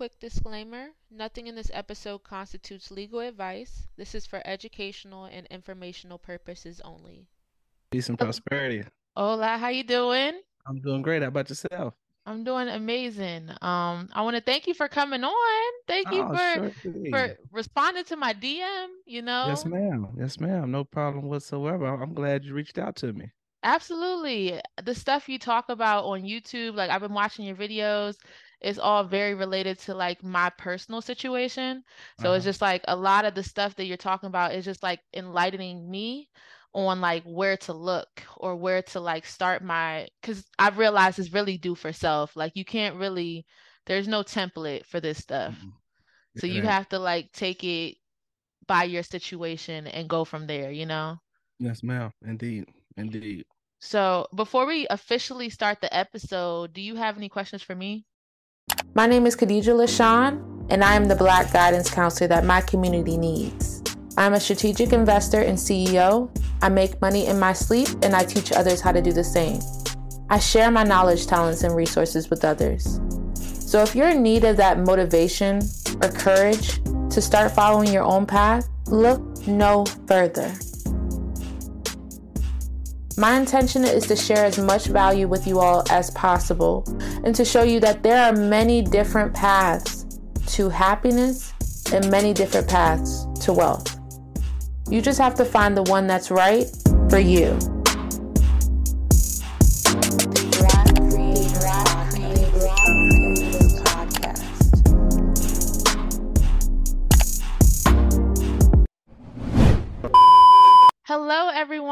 quick disclaimer nothing in this episode constitutes legal advice. This is for educational and informational purposes only. Peace and prosperity. Hola, how you doing? I'm doing great. How about yourself? I'm doing amazing. Um, I want to thank you for coming on. Thank you Oh, for sure for responding to my DM, you know, Yes, ma'am. Yes, ma'am. No problem whatsoever. I'm glad you reached out to me. Absolutely. The stuff you talk about on YouTube, like I've been watching your videos, is all very related to like my personal situation. So it's Uh-huh. just like a lot of the stuff that you're talking about is just like enlightening me on like where to look or where to like start my, because I've realized it's really do for self. Like you can't really, there's no template for this stuff. Mhm. So you have to like take it by your situation and go from there, you know? Yes, ma'am. Indeed. Indeed. So, before we officially start the episode, do you have any questions for me? My name is Khadijah Lashaun, and I am the Black Guidance Counselor that my community needs. I'm a strategic investor and CEO. I make money in my sleep, and I teach others how to do the same. I share my knowledge, talents, and resources with others. So, if you're in need of that motivation or courage to start following your own path, look no further. My intention is to share as much value with you all as possible and to show you that there are many different paths to happiness and many different paths to wealth. You just have to find the one that's right for you.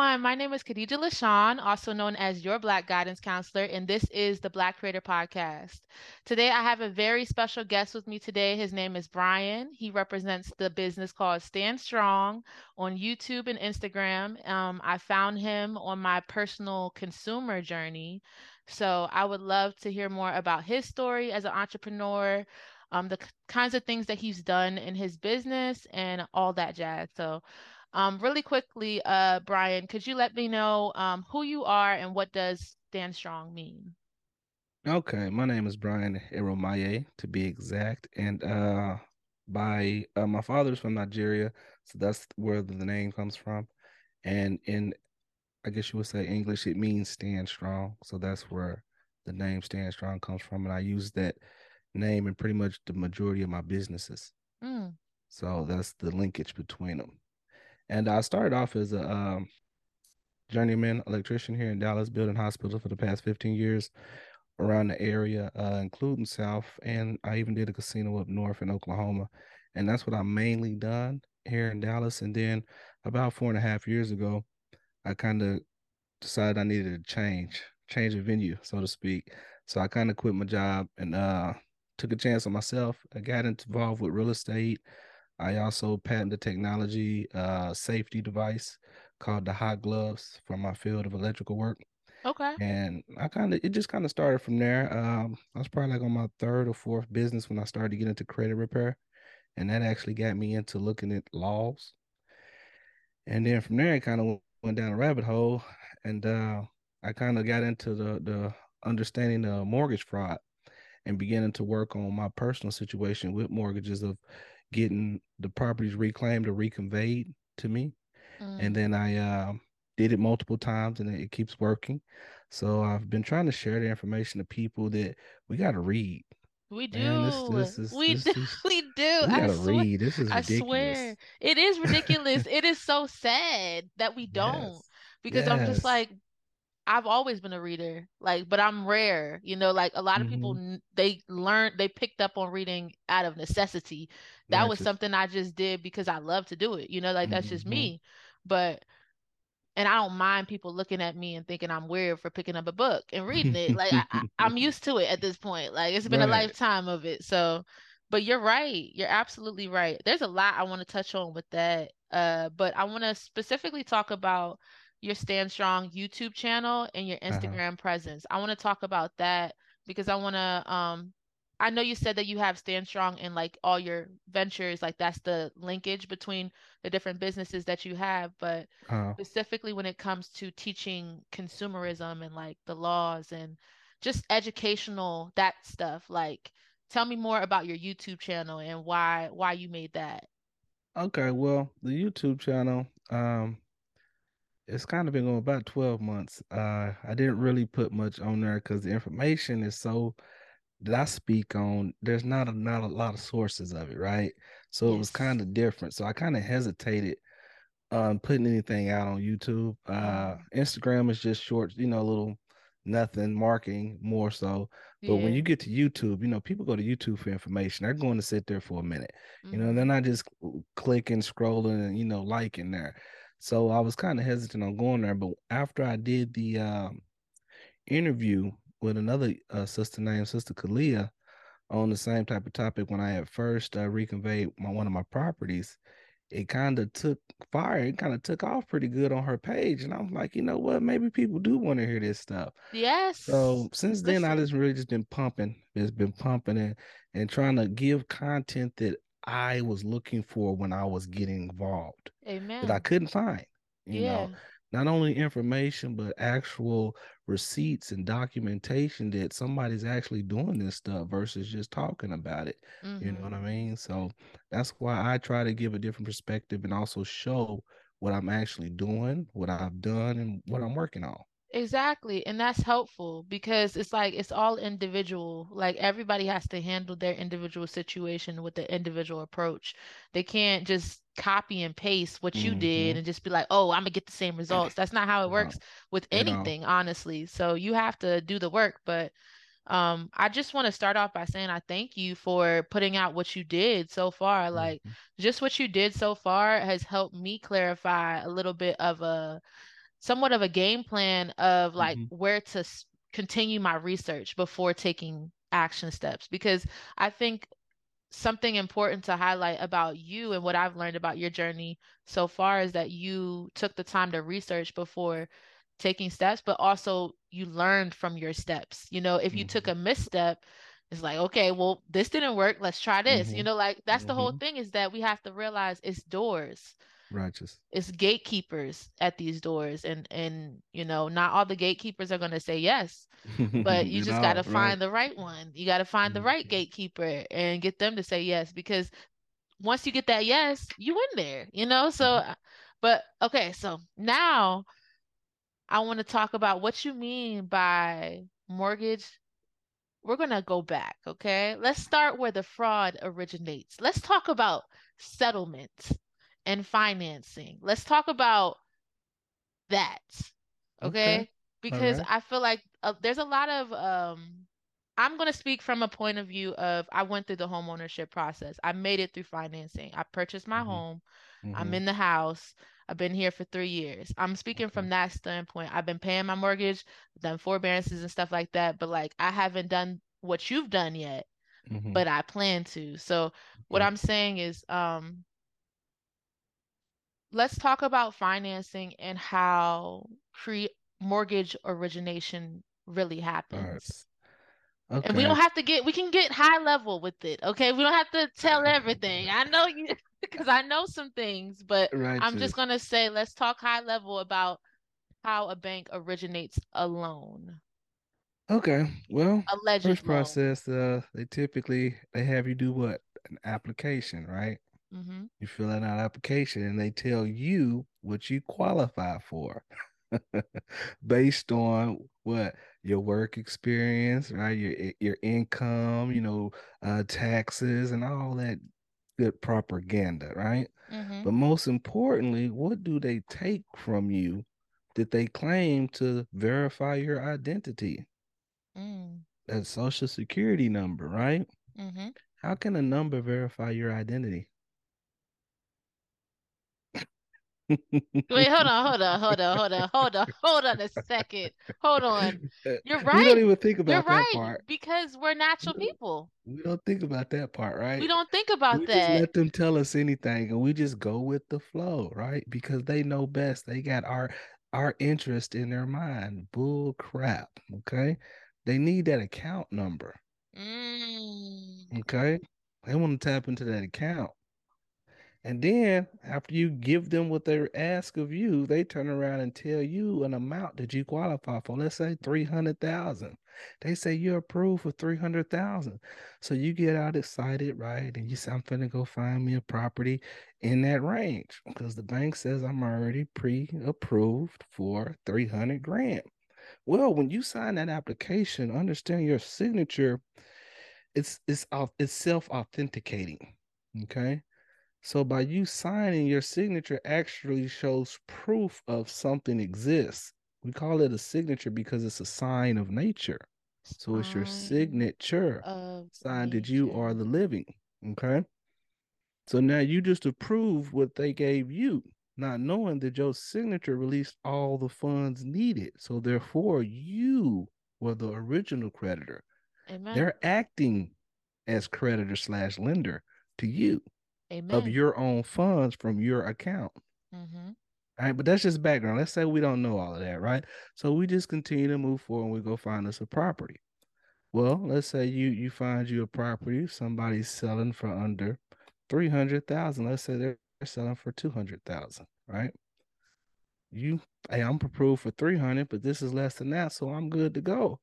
Everyone. My name is Khadijah Lashaun, also known as your Black Guidance Counselor, and this is the Black Creator Podcast. Today, I have a very special guest with me today. His name is Bryan. He represents the business called Stand Strong on YouTube and Instagram. Um, I found him on my personal consumer journey. So I would love to hear more about his story as an entrepreneur, um, the kinds of things that he's done in his business, and all that jazz. So, um, really quickly, uh, Bryan, could you let me know um, who you are and what does Stand Strong mean? Okay, my name is Bryan Eromaye, to be exact, and uh, by uh, my father's from Nigeria, so that's where the name comes from. And in, I guess you would say English, it means stand strong. So that's where the name Stand Strong comes from, and I use that name in pretty much the majority of my businesses. Mm, So that's the linkage between them. And I started off as a um, journeyman electrician here in Dallas, building hospitals for the past 15 years around the area, uh, including South. And I even did a casino up north in Oklahoma. And that's what I mainly done here in Dallas. And then about four and a half years ago, I kind of decided I needed to change, change of venue, so to speak. So I kind of quit my job and uh, took a chance on myself. I got involved with real estate. I also patented technology uh, safety device called the hot gloves from my field of electrical work. okay. And I kind of it just kind of started from there. Um, I was probably like on my third or fourth business when I started to get into credit repair, and that actually got me into looking at laws. And then from there, I kind of went down a rabbit hole, and uh, I kind of got into the the understanding of mortgage fraud and beginning to work on my personal situation with mortgages of getting the properties reclaimed or reconveyed to me. Mm. And then I uh, did it multiple times, and it keeps working. So I've been trying to share the information to people that we got to read. We do. Man, this this is We this do. We do. we I gotta swear. read. This is I ridiculous. swear. It is ridiculous. It is so sad that we don't Yes. because I'm just like I've always been a reader, like, but I'm rare, you know, like a lot of people Mhm. n- they learned they picked up on reading out of necessity. That was something I just did because I love to do it, you know, like that's just Mhm. me. But and I don't mind people looking at me and thinking I'm weird for picking up a book and reading it. Like I, I'm used to it at this point. Like it's been a lifetime of it. So, but you're right. You're absolutely right. There's a lot I want to touch on with that. Uh, but I want to specifically talk about your Stand Strong YouTube channel and your Uh-huh. Instagram presence. I want to talk about that because I want to um I know you said that you have Stand Strong and like all your ventures, like that's the linkage between the different businesses that you have, but Uh, specifically when it comes to teaching consumerism and like the laws and just educational that stuff like tell me more about your YouTube channel and why why you made that. Okay, well, the YouTube channel, um, it's kind of been going about 12 months. Uh, I didn't really put much on there because the information is so that I speak on, there's not a not a lot of sources of it, right? So it was kind of different. So I kind of hesitated um putting anything out on YouTube. Uh Mm. Instagram is just short, you know, little nothing marketing more so. But when you get to YouTube, you know, people go to YouTube for information. They're going to sit there for a minute. You know, they're Mhm. not just clicking, scrolling, and you know, liking there. So I was kind of hesitant on going there. But after I did the um interview with another uh, sister named Sister Kalia on the same type of topic when I had first uh, reconveyed my one of my properties, it kind of took fire. It kind of took off pretty good on her page, and I'm like, you know what? Maybe people do want to hear this stuff. Yes. So since then, I just really just been pumping. It's been pumping and and trying to give content that I was looking for when I was getting involved Amen. that I couldn't find. You know, Yeah. Not only information but actual receipts and documentation that somebody's actually doing this stuff versus just talking about it. You know what I Mhm. mean? So that's why I try to give a different perspective and also show what I'm actually doing, what I've done, and what I'm working on. Exactly. And that's helpful because it's like it's all individual. Like everybody has to handle their individual situation with the individual approach. They can't just copy and paste what you did Mhm. and just be like, "Oh, I'm gonna get the same results." That's not how it No, works with anything, honestly. So you have to do the work, but um I just want to start off by saying I thank you for putting out what you did so far. Like Mhm. just what you did so far has helped me clarify a little bit of a somewhat of a game plan of like Mhm. where to s- continue my research before taking action steps because I think something important to highlight about you and what I've learned about your journey so far is that you took the time to research before taking steps, but also you learned from your steps. You know, if you took Mhm. a misstep, it's like, okay, well, this didn't work. Let's try this. You Mhm. know, like that's the whole Mhm. thing is that we have to realize it's doors Righteous. it's gatekeepers at these doors and and you know not all the gatekeepers are going to say yes but you At just got to right? find the right one. You got to find the right gatekeeper and get them to say yes because once you get that yes you in there you know? So Mhm. uh, but okay so now I want to talk about what you mean by mortgage. We're going to go back okay? Let's start where the fraud originates. Let's talk about settlement and financing let's talk about that Okay. okay because right. i feel like uh, there's a lot of um i'm going to speak from a point of view of i went through the home ownership process i made it through financing i purchased my Mhm. home i'm Mhm. in the house i've been here for three years i'm speaking Okay. from that standpoint i've been paying my mortgage done forbearances and stuff like that but like i haven't done what you've done yet Mhm. but i plan to so what i'm saying is um let's talk about financing and how pre mortgage origination really right. happens. And we don't have to get, we can get high level with it, okay? We don't have to tell everything. I know you, because I know some things, but I'm just going to say, let's talk high level about how a bank originates a loan, Okay. Well, alleged first loan. process, uh, they typically they have you do what? An application, right? Hmm You fill out an application and they tell you what you qualify for based on what your work experience, right? Your your income, you know, uh taxes and all that good propaganda, right? hmm But most importantly, what do they take from you that they claim to verify your identity? Mm. That social security number, right? Mm-hmm. How can a number verify your identity? Wait, hold on, hold on, hold on, hold on, hold on, hold on a second. Hold on. You're We right. don't even think about You're that right. part. Because we're natural don't, people. we don't think about that part, right? We don't think about We just that. let them tell us anything and we just go with the flow, right? Because they know best. They got our our interest in their mind. Bull crap. Okay. They need that account number. Mm. Okay. They want to tap into that account. And then after you give them what they ask of you, they turn around and tell you an amount that you qualify for. Let's say 300,000. They say you're approved for 300,000. So you get out excited, right? And you say, I'm finna go find me a property in that range because the bank says I'm already pre-approved for 300 grand. Well, when you sign that application, understand your signature, it's it's it's self-authenticating. Okay. So by you signing, your signature actually shows proof of something exists. We call it a signature because it's a sign of nature. So it's your signature. Sign that you are the living. Okay. So now you just approve what they gave you, not knowing that your signature released all the funds needed. So therefore, you were the original creditor. Amen. They're acting as creditor slash lender to you. Amen. of your own funds from your account. Mm-hmm. All right, but that's just background. Let's say we don't know all of that, right? So we just continue to move forward and we go find us a property. Well, let's say you you find you a property, somebody's selling for under three hundred thousand. Let's say they're selling for two hundred thousand, right? You, hey, I'm approved for three hundred, but this is less than that, so I'm good to go.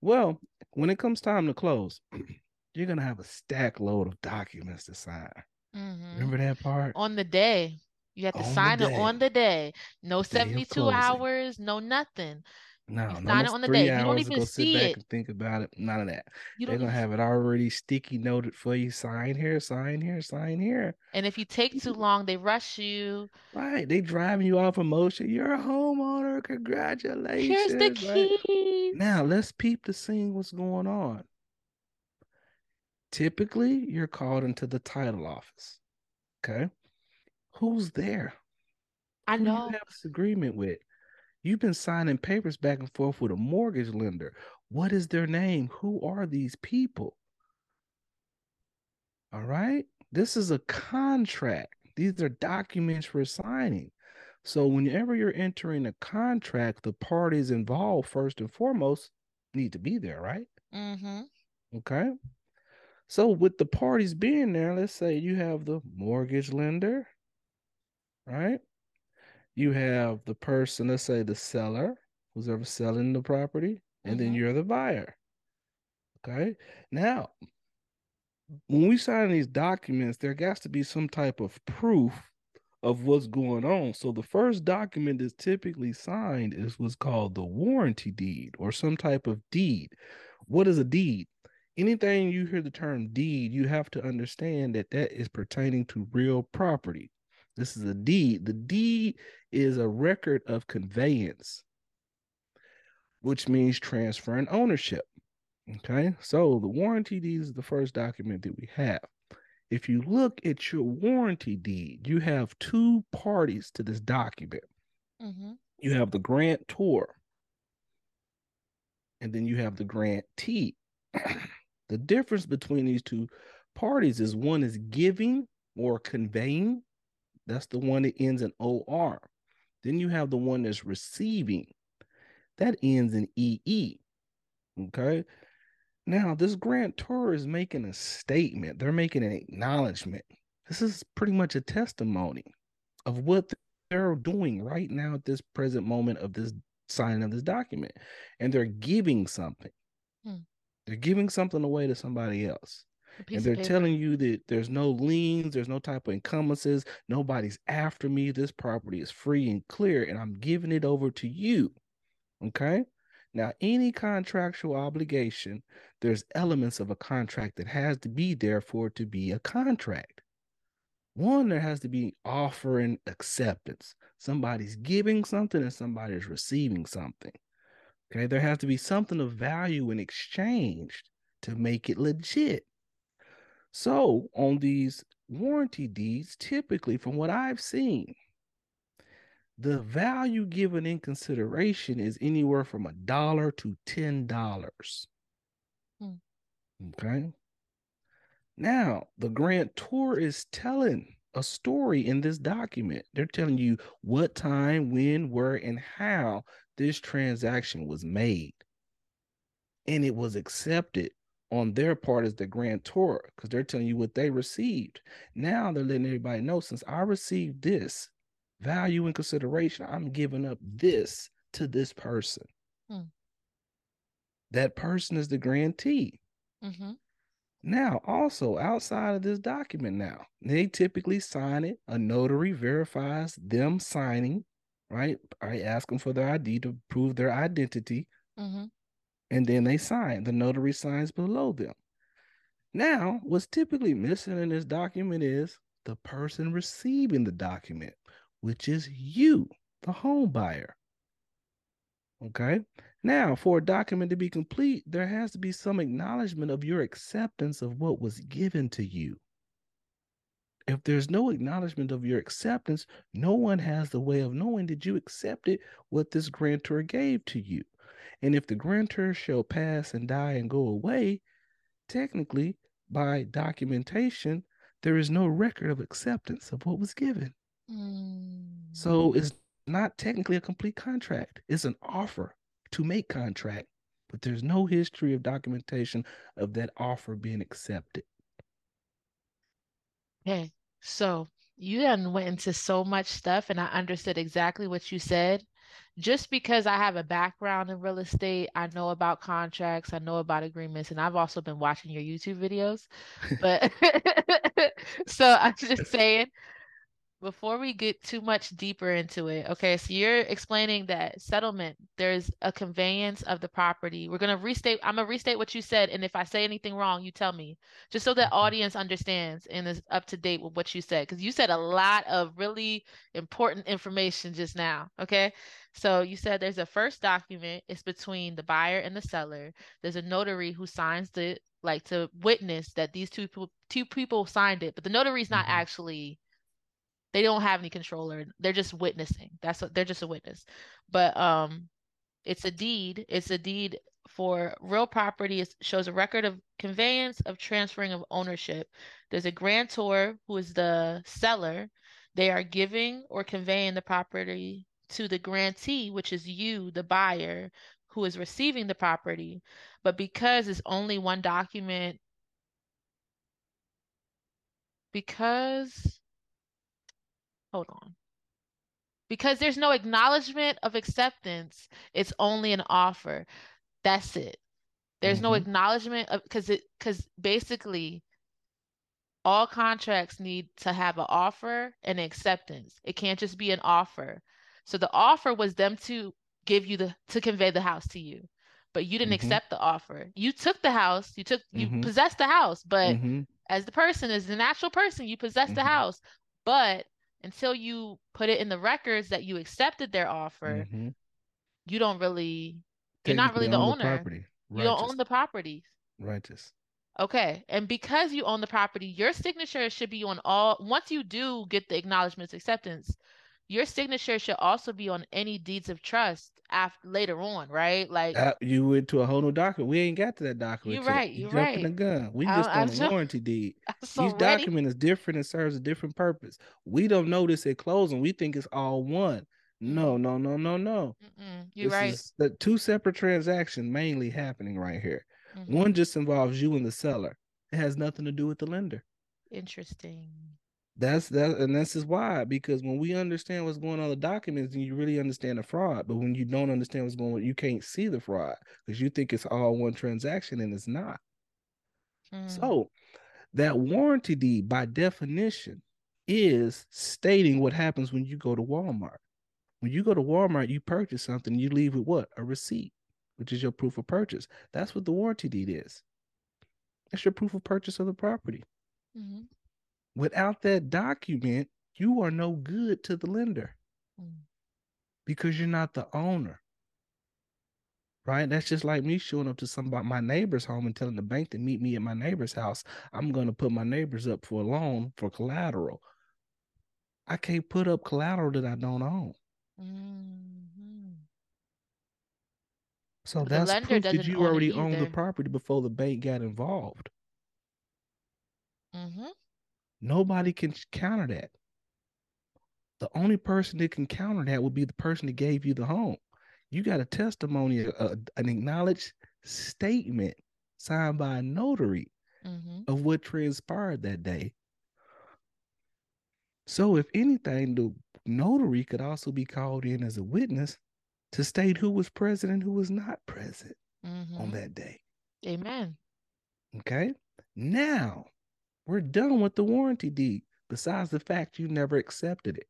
Well, when it comes time to close, you're gonna have a stack load of documents to sign. Mm-hmm. Remember that part? On the day. You have to on sign it on the day. No day 72 hours, no nothing. No, you no, sign it on the day. You don't even see it. think about it. None of that. You They're gonna have it already sticky noted for you. Sign here, sign here, sign here. And if you take too long, they rush you. Right. They driving you off emotion. You're a homeowner. Congratulations. Here's the keys. Right? Now let's peep to see what's going on. Typically, you're called into the title office. Okay. Who's there? I know. Who you have this agreement with? You've been signing papers back and forth with a mortgage lender. What is their name? Who are these people? All right. This is a contract. These are documents for signing. So, whenever you're entering a contract, the parties involved, first and foremost, need to be there, right? Mm-hmm. Okay. So with the parties being there, let's say you have the mortgage lender, right? You have the person, let's say the seller, who's ever selling the property, and mm-hmm. then you're the buyer. Okay. Now, when we sign these documents, there has to be some type of proof of what's going on. So the first document that's typically signed is what's called the warranty deed or some type of deed. What is a deed? Anything you hear the term deed, you have to understand that that is pertaining to real property. This is a deed. The deed is a record of conveyance, which means transferring ownership. Okay, so the warranty deed is the first document that we have. If you look at your warranty deed, you have two parties to this document. Mm-hmm. You have the grantor, and then you have the grantee. The difference between these two parties is one is giving or conveying. That's the one that ends in OR. Then you have the one that's receiving. That ends in EE. Okay. Now, this grantor is making a statement. They're making an acknowledgement. This is pretty much a testimony of what they're doing right now at this present moment of this signing of this document. And they're giving something. Hmm. They're giving something away to somebody else. And they're telling you that there's no liens, there's no type of encumbrances, nobody's after me. This property is free and clear, and I'm giving it over to you. Okay. Now, any contractual obligation, there's elements of a contract that has to be there for it to be a contract. One, there has to be offering acceptance. Somebody's giving something and somebody's receiving something. Okay, there has to be something of value in exchange to make it legit. So, on these warranty deeds, typically, from what I've seen, the value given in consideration is anywhere from a dollar to ten dollars. Hmm. Okay. Now, the grantor is telling a story in this document. They're telling you what time, when, where, and how this transaction was made and it was accepted on their part as the grantor because they're telling you what they received. Now they're letting everybody know since I received this value and consideration, I'm giving up this to this person. Hmm. That person is the grantee. Mm-hmm. Now, also outside of this document, now they typically sign it. A notary verifies them signing, right? I ask them for their ID to prove their identity, Mm-hmm. and then they sign. The notary signs below them. Now, what's typically missing in this document is the person receiving the document, which is you, the home buyer. Okay. Now, for a document to be complete, there has to be some acknowledgement of your acceptance of what was given to you. If there's no acknowledgement of your acceptance, no one has the way of knowing that you accepted what this grantor gave to you. And if the grantor shall pass and die and go away, technically, by documentation, there is no record of acceptance of what was given. Mm. So it's not technically a complete contract. It's an offer to make contract, but there's no history of documentation of that offer being accepted. Okay, so you done went into so much stuff and I understood exactly what you said. Just because I have a background in real estate, I know about contracts, I know about agreements, and I've also been watching your YouTube videos. But so I'm just saying, before we get too much deeper into it, okay, so you're explaining that settlement, there's a conveyance of the property. We're gonna restate, I'm gonna restate what you said, and if I say anything wrong, you tell me, just so that Mhm. audience understands and is up to date with what you said, because you said a lot of really important information just now, okay? So you said there's a first document, it's between the buyer and the seller. There's a notary who signs the like to witness that these two people two people signed it, but the notary's not Mhm. actually they don't have any controller. They're just witnessing. That's what they're just a witness. But um it's a deed. It's a deed for real property. It shows a record of conveyance of transferring of ownership. There's a grantor who is the seller. They are giving or conveying the property to the grantee, which is you, the buyer, who is receiving the property. But because it's only one document, because hold on. Because there's no acknowledgement of acceptance, it's only an offer. That's it. There's no Mhm. acknowledgement of because it because basically all contracts need to have an offer and acceptance. It can't just be an offer. So the offer was them to give you the to convey the house to you, but you didn't Mhm. accept the offer. You took the house, you took you Mhm. possessed the house, but Mhm. as the person, as the natural person, you possess the Mhm. house. But until you put it in the records that you accepted their offer, Mhm. you don't really you're not really the owner. property. You don't own the property. Righteous. Okay. And because you own the property, your signature should be on all, once you do get the acknowledgments acceptance, your signature should also be on any deeds of trust after later on, right? Like, Uh, you went to a whole new document. We ain't got to that document you're right. You You're jumping the right. gun. We just on a warranty deed. So Each ready. document is different and serves a different purpose. We don't know this at closing. We think it's all one. No, no, no, no, no. Mm-mm, you're This right. is the two separate transactions mainly happening right here. Mhm. One just involves you and the seller. It has nothing to do with the lender. Interesting. That's that, and this is why because when we understand what's going on the documents, then you really understand the fraud. But when you don't understand what's going on, you can't see the fraud because you think it's all one transaction and it's not. Mm, So that warranty deed, by definition, is stating what happens when you go to Walmart. When you go to Walmart, you purchase something, you leave with what? A receipt, which is your proof of purchase. That's what the warranty deed is. That's your proof of purchase of the property. mhm, Without that document, you are no good to the lender mm. because you're not the owner. Right? That's just like me showing up to somebody my neighbor's home and telling the bank to meet me at my neighbor's house. I'm gonna put my neighbors up for a loan for collateral. I can't put up collateral that I don't own. Mhm. So But that's proof that you already own the property before the bank got involved. Mhm. Nobody can counter that. The only person that can counter that would be the person that gave you the home. You got a testimony, a, an acknowledged statement signed by a notary Mhm. of what transpired that day. So, if anything, the notary could also be called in as a witness to state who was present and who was not present. mm-hmm. on that day. Amen. Okay. Now we're done with the warranty deed, besides the fact you never accepted it.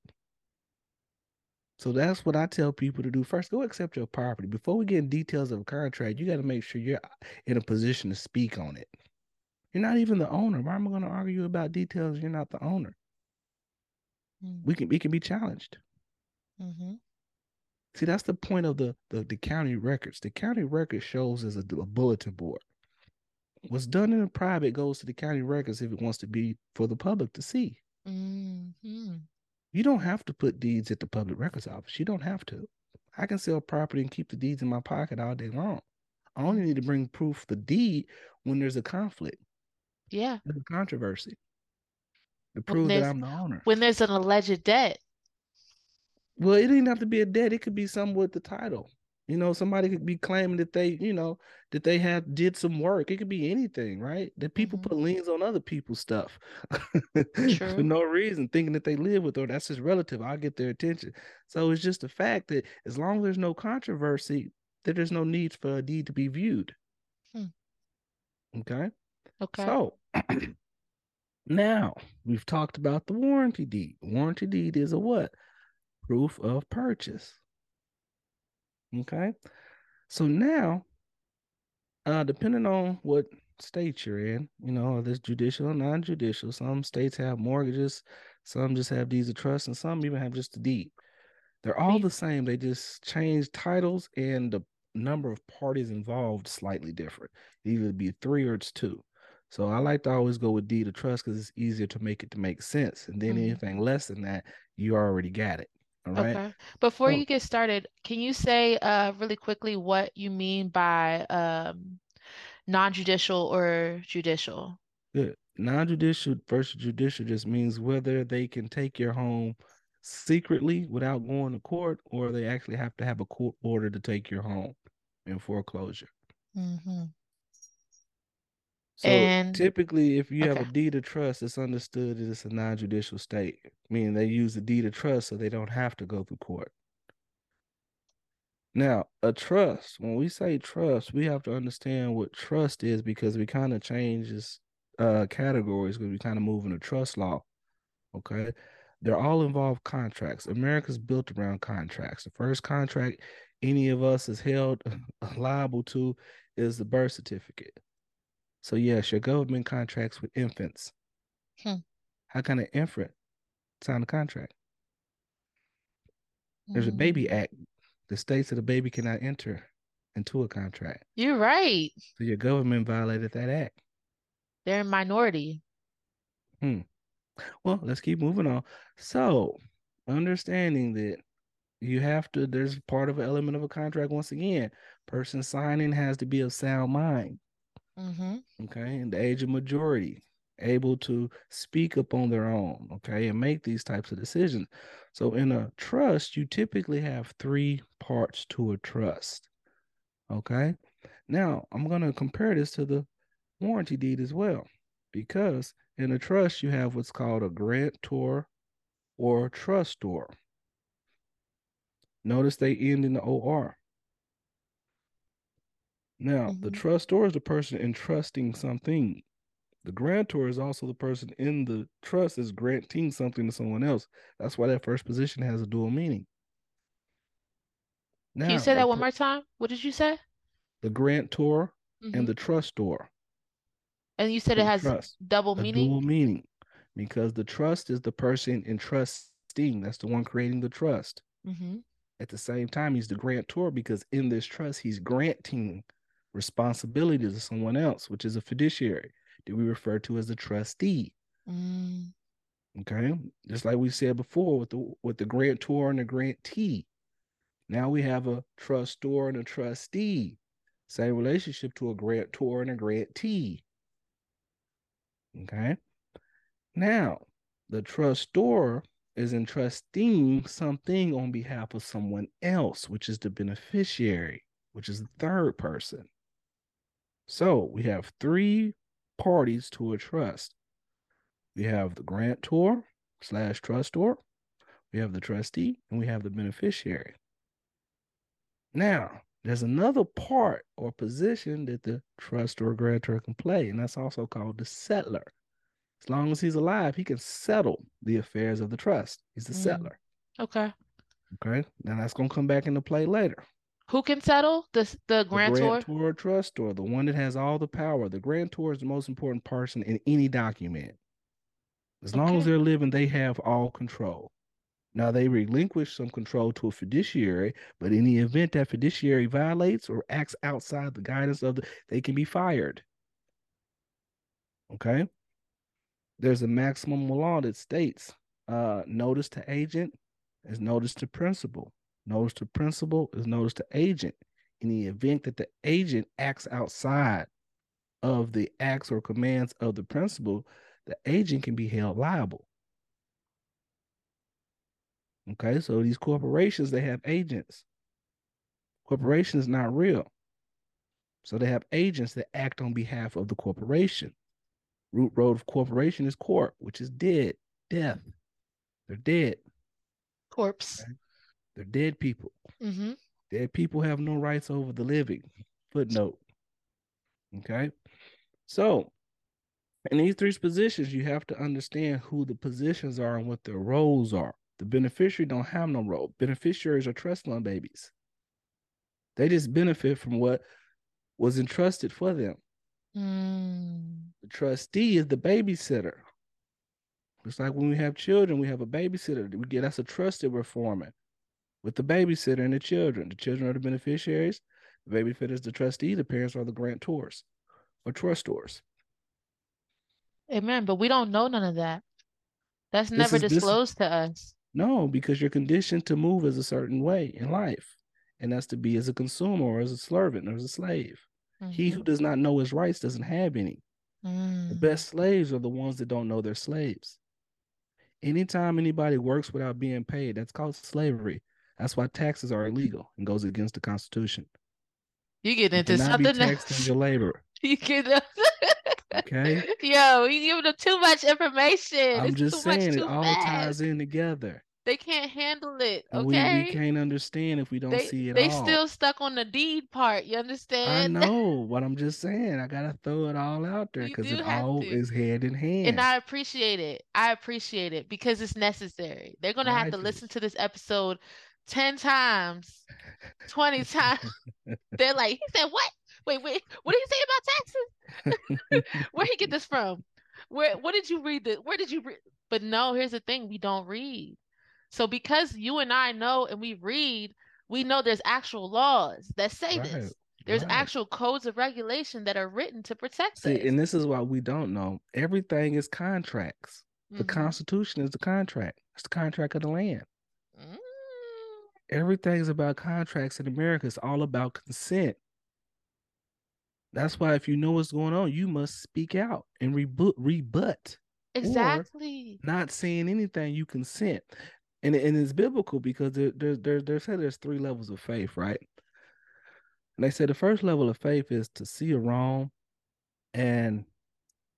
So that's what I tell people to do. First, go accept your property. Before we get in details of a contract, you got to make sure you're in a position to speak on it. You're not even the owner. Why am I going to argue about details? You're not the owner. Mm-hmm. We can we can be challenged. Mm-hmm. See, that's the point of the, the the county records. The county record shows as a, a bulletin board. What's done in the private goes to the county records if it wants to be for the public to see. Mm-hmm. You don't have to put deeds at the public records office. You don't have to. I can sell property and keep the deeds in my pocket all day long. I only need to bring proof the deed when there's a conflict. Yeah. There's a controversy. To prove that I'm the owner. When there's an alleged debt. Well, it didn't have to be a debt. It could be something with the title. You know, somebody could be claiming that they, you know, that they had did some work. It could be anything, right? That people mm-hmm. put liens on other people's stuff for no reason, thinking that they live with or that's his relative. I'll get their attention. So it's just the fact that as long as there's no controversy, that there's no need for a deed to be viewed. Hmm. Okay. Okay. So now we've talked about the warranty deed. Warranty deed is a what? Proof of purchase. Okay. So now, uh, depending on what state you're in, you know, there's judicial and non-judicial. Some states have mortgages, some just have deeds of trust, and some even have just a deed. They're all the same. They just change titles and the number of parties involved slightly different. It either be three or it's two. So I like to always go with deed of trust because it's easier to make it to make sense. And then mm-hmm. anything less than that, you already got it. All right. Okay. Before you get started, can you say uh, really quickly what you mean by um, non-judicial or judicial? Good. Non-judicial versus judicial just means whether they can take your home secretly without going to court, or they actually have to have a court order to take your home in foreclosure. Mm-hmm. So and, typically, if you okay. have a deed of trust, it's understood that it's a non-judicial state, meaning they use the deed of trust so they don't have to go through court. Now, a trust, when we say trust, we have to understand what trust is because we kind of changes uh, categories because we kind of move into trust law. Okay. They're all involved contracts. America's built around contracts. The first contract any of us is held liable to is the birth certificate. So yes, your government contracts with infants. Hmm. How can an infant sign a contract? There's a baby mm. act that states that a baby cannot enter into a contract. You're right. So your government violated that act. They're a minority. Hmm. Well, let's keep moving on. So, understanding that you have to, there's part of an element of a contract. Once again, person signing has to be of sound mind. Mm-hmm. Okay, in the age of majority, able to speak up on their own, okay, and make these types of decisions. So in a trust, you typically have three parts to a trust. Okay. Now I'm gonna compare this to the warranty deed as well, because in a trust you have what's called a grantor or trustor. Notice they end in the OR. Now, mm-hmm. the trustor is the person entrusting something. The grantor is also the person in the trust is granting something to someone else. That's why that first position has a dual meaning. Now, Can you say that one more time? What did you say? The grantor mm-hmm. and the trustor. And you said it has trust, double meaning? Dual meaning. Because the trust is the person entrusting. That's the one creating the trust. Mm-hmm. At the same time, he's the grantor because in this trust, he's granting responsibility to someone else, which is a fiduciary that we refer to as a trustee. Mm. Okay, just like we said before with the with the grantor and the grantee. Now we have a trustor and a trustee. Same relationship to a grantor and a grantee. Okay. Now, the trustor is entrusting something on behalf of someone else, which is the beneficiary, which is the third person. So we have three parties to a trust. We have the grantor slash trustor, we have the trustee, and we have the beneficiary. Now, there's another part or position that the trustor or grantor can play, and that's also called the settlor. As long as he's alive, he can settle the affairs of the trust. He's the Mm. settlor. Okay. Okay. Now that's gonna come back into play later. Who can settle? The the The grantor? grantor or the one that has all the power. The grantor is the most important person in any document. As long as they're living, they have all control. Now they relinquish some control to a fiduciary, but in the event that fiduciary violates or acts outside the guidance of the, they can be fired. Okay. There's a maximum law that states uh, notice to agent is notice to principal. Notice to principal is notice to agent. In the event that the agent acts outside of the acts or commands of the principal, the agent can be held liable. Okay, so these corporations they have agents. Corporation is not real. So they have agents that act on behalf of the corporation. Root road of corporation is corp, which is dead, death. They're dead. Corpse. Okay. They're dead people. Mm-hmm. Dead people have no rights over the living. Footnote. Okay. So in these three positions, you have to understand who the positions are and what their roles are. The beneficiary don't have no role. Beneficiaries are trust fund babies. They just benefit from what was entrusted for them. Mm. The trustee is the babysitter. It's like when we have children, we have a babysitter. We get that's a trust that we're forming with the babysitter and the children. The children are the beneficiaries. The babysitter is the trustee. The parents are the grantors or trustors. Amen. But we don't know none of that. That's This never is- this- disclosed to us. No, because you're conditioned to move as a certain way in life, and that's to be as a consumer or as a servant or as a slave. He who does not know his rights doesn't have any. Mhm. The Mm. best slaves are the ones that don't know they're slaves. Anytime anybody works without being paid, that's called slavery. That's why taxes are illegal and goes against the Constitution. You get You into be something taxed on else. your labor. You get Okay, Yo, you giving them too much information. I'm It's just too much saying it all fast. ties in together. They can't handle it. And we, Okay. we can't understand if we don't they see it they all. still stuck on the deed part. You understand? I know, but I'm just saying I gotta throw it all out there because it all to. is hand in hand. And I appreciate it. I appreciate it because it's necessary. They're gonna have to listen to this episode 10 times, 20 times. They're like, he said what? Wait, wait, what did he say about taxes? Where he get this from? Where what did you read this? Where did you read? But no, here's the thing, we don't read. So because you and I know and we read, we know there's actual laws that say Right, this. There's right. actual codes of regulation that are written to protect See, us. and this is what we don't know. Everything is contracts. The Mhm. Constitution is the contract. It's the contract of the land. Everything's about contracts in America. It's all about consent. That's why if you know what's going on, you must speak out and rebut rebut. Exactly. Not saying anything, you consent. And, and it's biblical because there, there, there, there said there's three levels of faith, right? And they said the first level of faith is to see a wrong and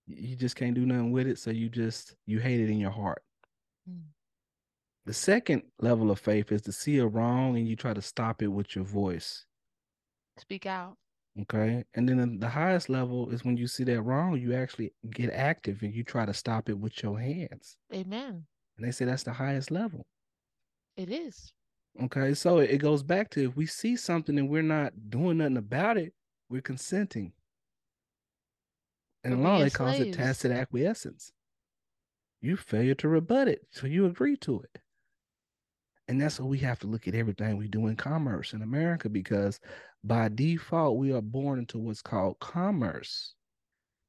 you just can't do nothing with it. So you just, you hate it in your heart. Mm. The second level of faith is to see a wrong and you try to stop it with your voice. Speak out. Okay. And then the highest level is when you see that wrong, you actually get active and you try to stop it with your hands. Amen. And they say that's the highest level. It is. Okay. So it goes back to if we see something and we're not doing nothing about it, we're consenting. And in law, they calls it tacit acquiescence. You failure to rebut it. So you agree to it. And that's what we have to look at everything we do in commerce in America because by default, we are born into what's called commerce.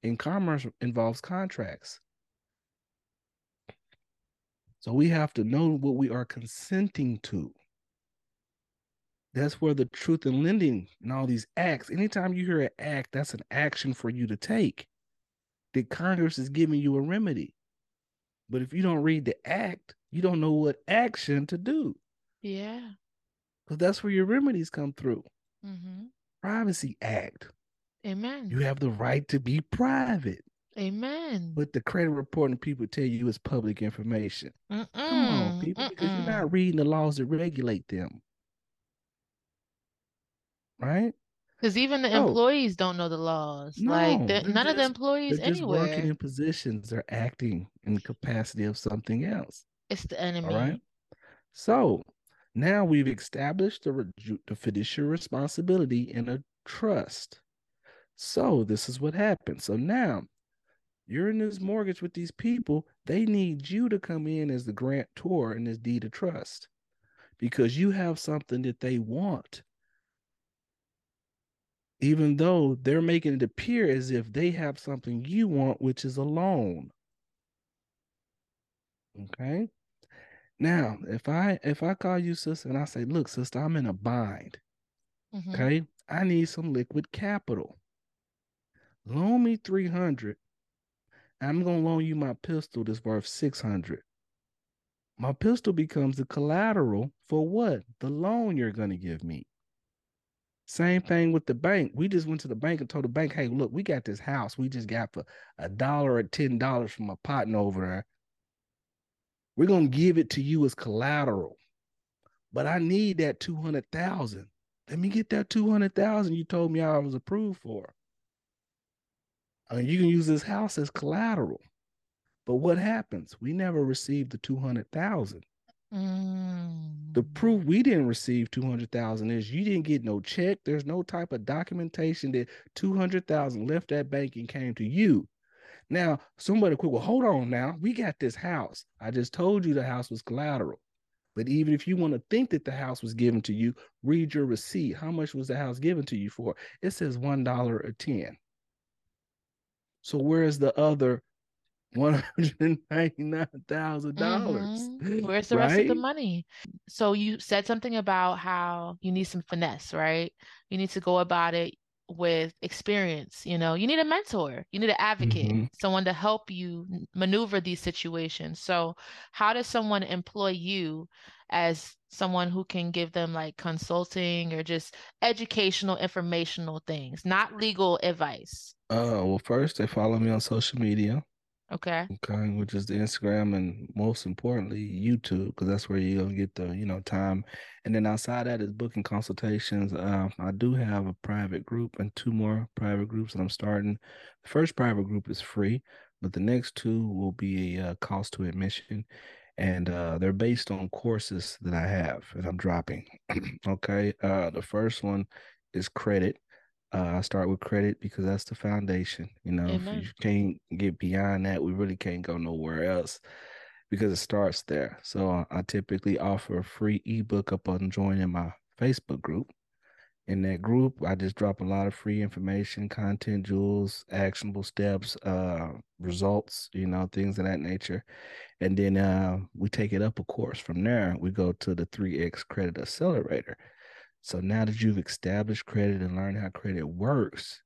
And commerce involves contracts. So we have to know what we are consenting to. That's where the truth in lending and all these acts, anytime you hear an act, that's an action for you to take. That Congress is giving you a remedy. But if you don't read the act, you don't know what action to do. Yeah. Because that's where your remedies come through. Mm-hmm. Privacy Act. Amen. You have the right to be private. Amen. But the credit reporting people tell you it's public information. Mm-mm. Come on, people, because you're not reading the laws that regulate them. right? Because even the Oh. employees don't know the laws. like No, they're none of the employees They're just working in positions. They're acting in the capacity of something else. It's the enemy. All right. So now we've established the, the fiduciary responsibility in a trust. So this is what happens. So now you're in this mortgage with these people. They need you to come in as the grantor in this deed of trust because you have something that they want. Even though they're making it appear as if they have something you want, which is a loan. Okay. Now, if I if I call you sister and I say, look, sister, I'm in a bind. Mhm. Okay. I need some liquid capital. Loan me 300. I'm gonna loan you my pistol that's worth 600. My pistol becomes the collateral for what? The loan you're gonna give me. Same thing with the bank. We just went to the bank and told the bank, hey, look, we got this house we just got for a dollar or ten dollars from a partner over there. We're gonna give it to you as collateral. But I need that 200,000. Let me get that 200,000 you told me I was approved for. And you can use this house as collateral. But what happens? We never received the 200,000. Mm. The proof we didn't receive 200,000 is you didn't get no check. There's no type of documentation that 200,000 left that bank and came to you. Now, somebody quick, well, hold on now. We got this house. I just told you the house was collateral. But even if you want to think that the house was given to you, read your receipt. How much was the house given to you for? It says one dollar or ten. So where's the other one hundred and ninety nine thousand dollars? Mhm. Where's the rest of the money? So you said something about how you need some finesse, right? You need to go about it with experience. You know, you need a mentor, you need an advocate, Mhm. someone to help you maneuver these situations. So, how does someone employ you as someone who can give them like consulting or just educational, informational things, not legal advice? Uh, well, first they follow me on social media. Okay. Okay, which is the Instagram and most importantly YouTube, because that's where you're gonna get the you know time. And then outside that is booking consultations. Uh, I do have a private group and two more private groups that I'm starting. The first private group is free, but the next two will be a uh, cost to admission, and uh, they're based on courses that I have and I'm dropping. okay, uh, the first one is credit. Uh, I start with credit because that's the foundation. You know, if you can't get beyond that, we really can't go nowhere else because it starts there. So uh, I typically offer a free ebook upon joining my Facebook group. In that group, I just drop a lot of free information, content, jewels, actionable steps, uh, results, you know, things of that nature. And then uh, we take it up a course. From there, we go to the 3X Credit Accelerator. So now that you've established credit and learned how credit works,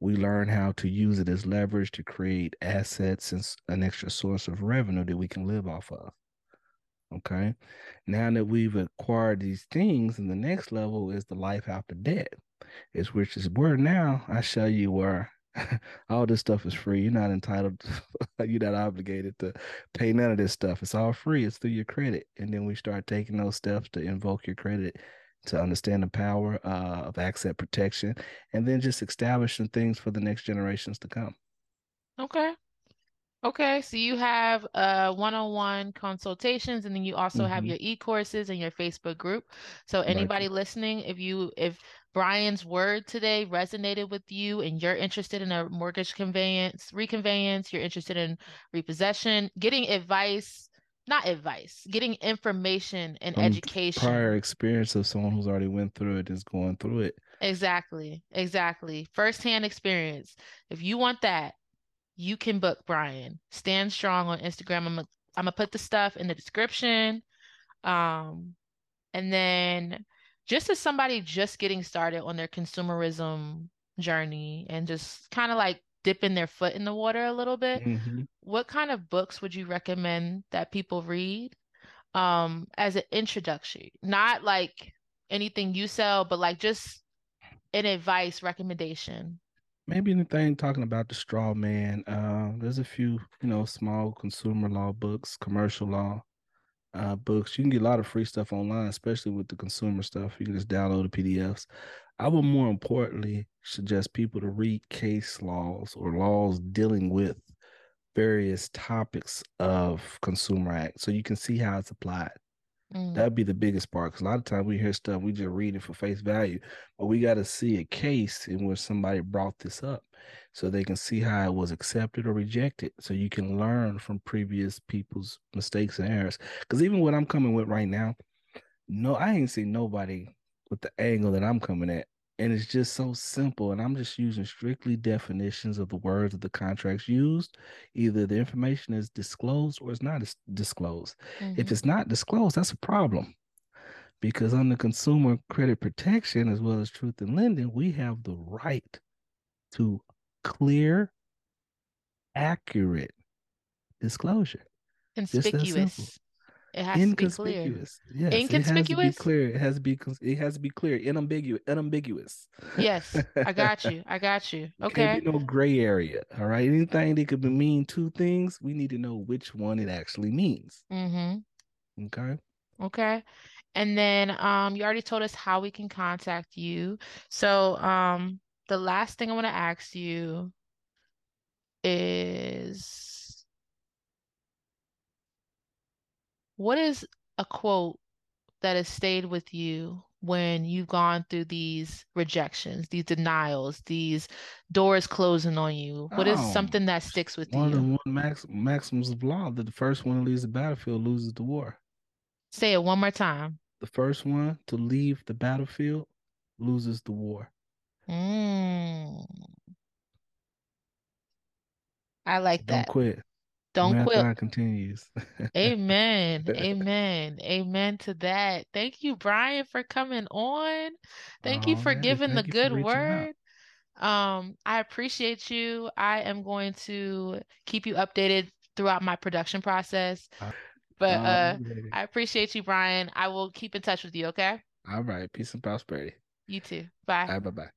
we learn how to use it as leverage to create assets and an extra source of revenue that we can live off of. Okay. Now that we've acquired these things, and the next level is the life after debt, is which is where now I show you where all this stuff is free. You're not entitled, you're not obligated to pay none of this stuff. It's all free. It's through your credit. And then we start taking those steps to invoke your credit to understand the power uh, of asset protection and then just establishing things for the next generations to come. Okay. Okay, so you have uh one-on-one consultations and then you also have Mhm. your e-courses and your Facebook group. So Right. anybody listening, if you if Bryan's word today resonated with you and you're interested in a mortgage conveyance, reconveyance, you're interested in repossession, getting advice, not advice, getting information and education. prior experience of someone who's already went through it is going through it. Exactly, exactly. Firsthand experience. If you want that, you can book Bryan. Stand strong on Instagram. I'm gonna I'm gonna put the stuff in the description. Um, and then just as somebody just getting started on their consumerism journey and just kind of like dipping their foot in the water a little bit, Mhm. what kind of books would you recommend that people read um as an introduction? Not like anything you sell, but like just an advice recommendation. Maybe anything talking about the straw man. Uh, there's a few, you know, small consumer law books, commercial law. Uh, books. You can get a lot of free stuff online, especially with the consumer stuff. You can just download the PDFs. I would more importantly suggest people to read case laws or laws dealing with various topics of consumer act so you can see how it's applied. Mm. That'd be the biggest part. Because a lot of times we hear stuff, we just read it for face value, but we got to see a case in which somebody brought this up, so they can see how it was accepted or rejected. So you can learn from previous people's mistakes and errors. Because even what I'm coming with right now, no, I ain't seen nobody with the angle that I'm coming at and it's just so simple and i'm just using strictly definitions of the words of the contracts used. Either the information is disclosed or it's not disclosed. Mm-hmm. if it's not disclosed that's a problem because under consumer credit protection as well as truth in lending we have the right to clear accurate disclosure. Conspicuous it has inconspicuous. to be clear. Yes, inconspicuous. It has to be clear. It has to be. It has to be clear. Unambiguous. Unambiguous. Yes, I got you. I got you. Okay. No gray area. All right. Anything that could mean two things, we need to know which one it actually means. Mm-hmm. Okay. Okay. And then um, you already told us how we can contact you. So um, the last thing I want to ask you is What is a quote that has stayed with you when you've gone through these rejections, these denials, these doors closing on you? What is oh, something that sticks with one you? One of the max, maxims of law that the first one to leave the battlefield loses the war. Say it one more time. The first one to leave the battlefield loses the war. Mm. I like Don't that. Don't quit. Don't quit. continues. Amen. Amen. Amen to that. Thank you, Bryan, for coming on. Thank you for giving the good word. Um, I appreciate you. I am going to keep you updated throughout my production process. Uh, but uh, I appreciate you, Bryan. I will keep in touch with you, okay? All right. Peace and prosperity. You too. Bye. bye bye.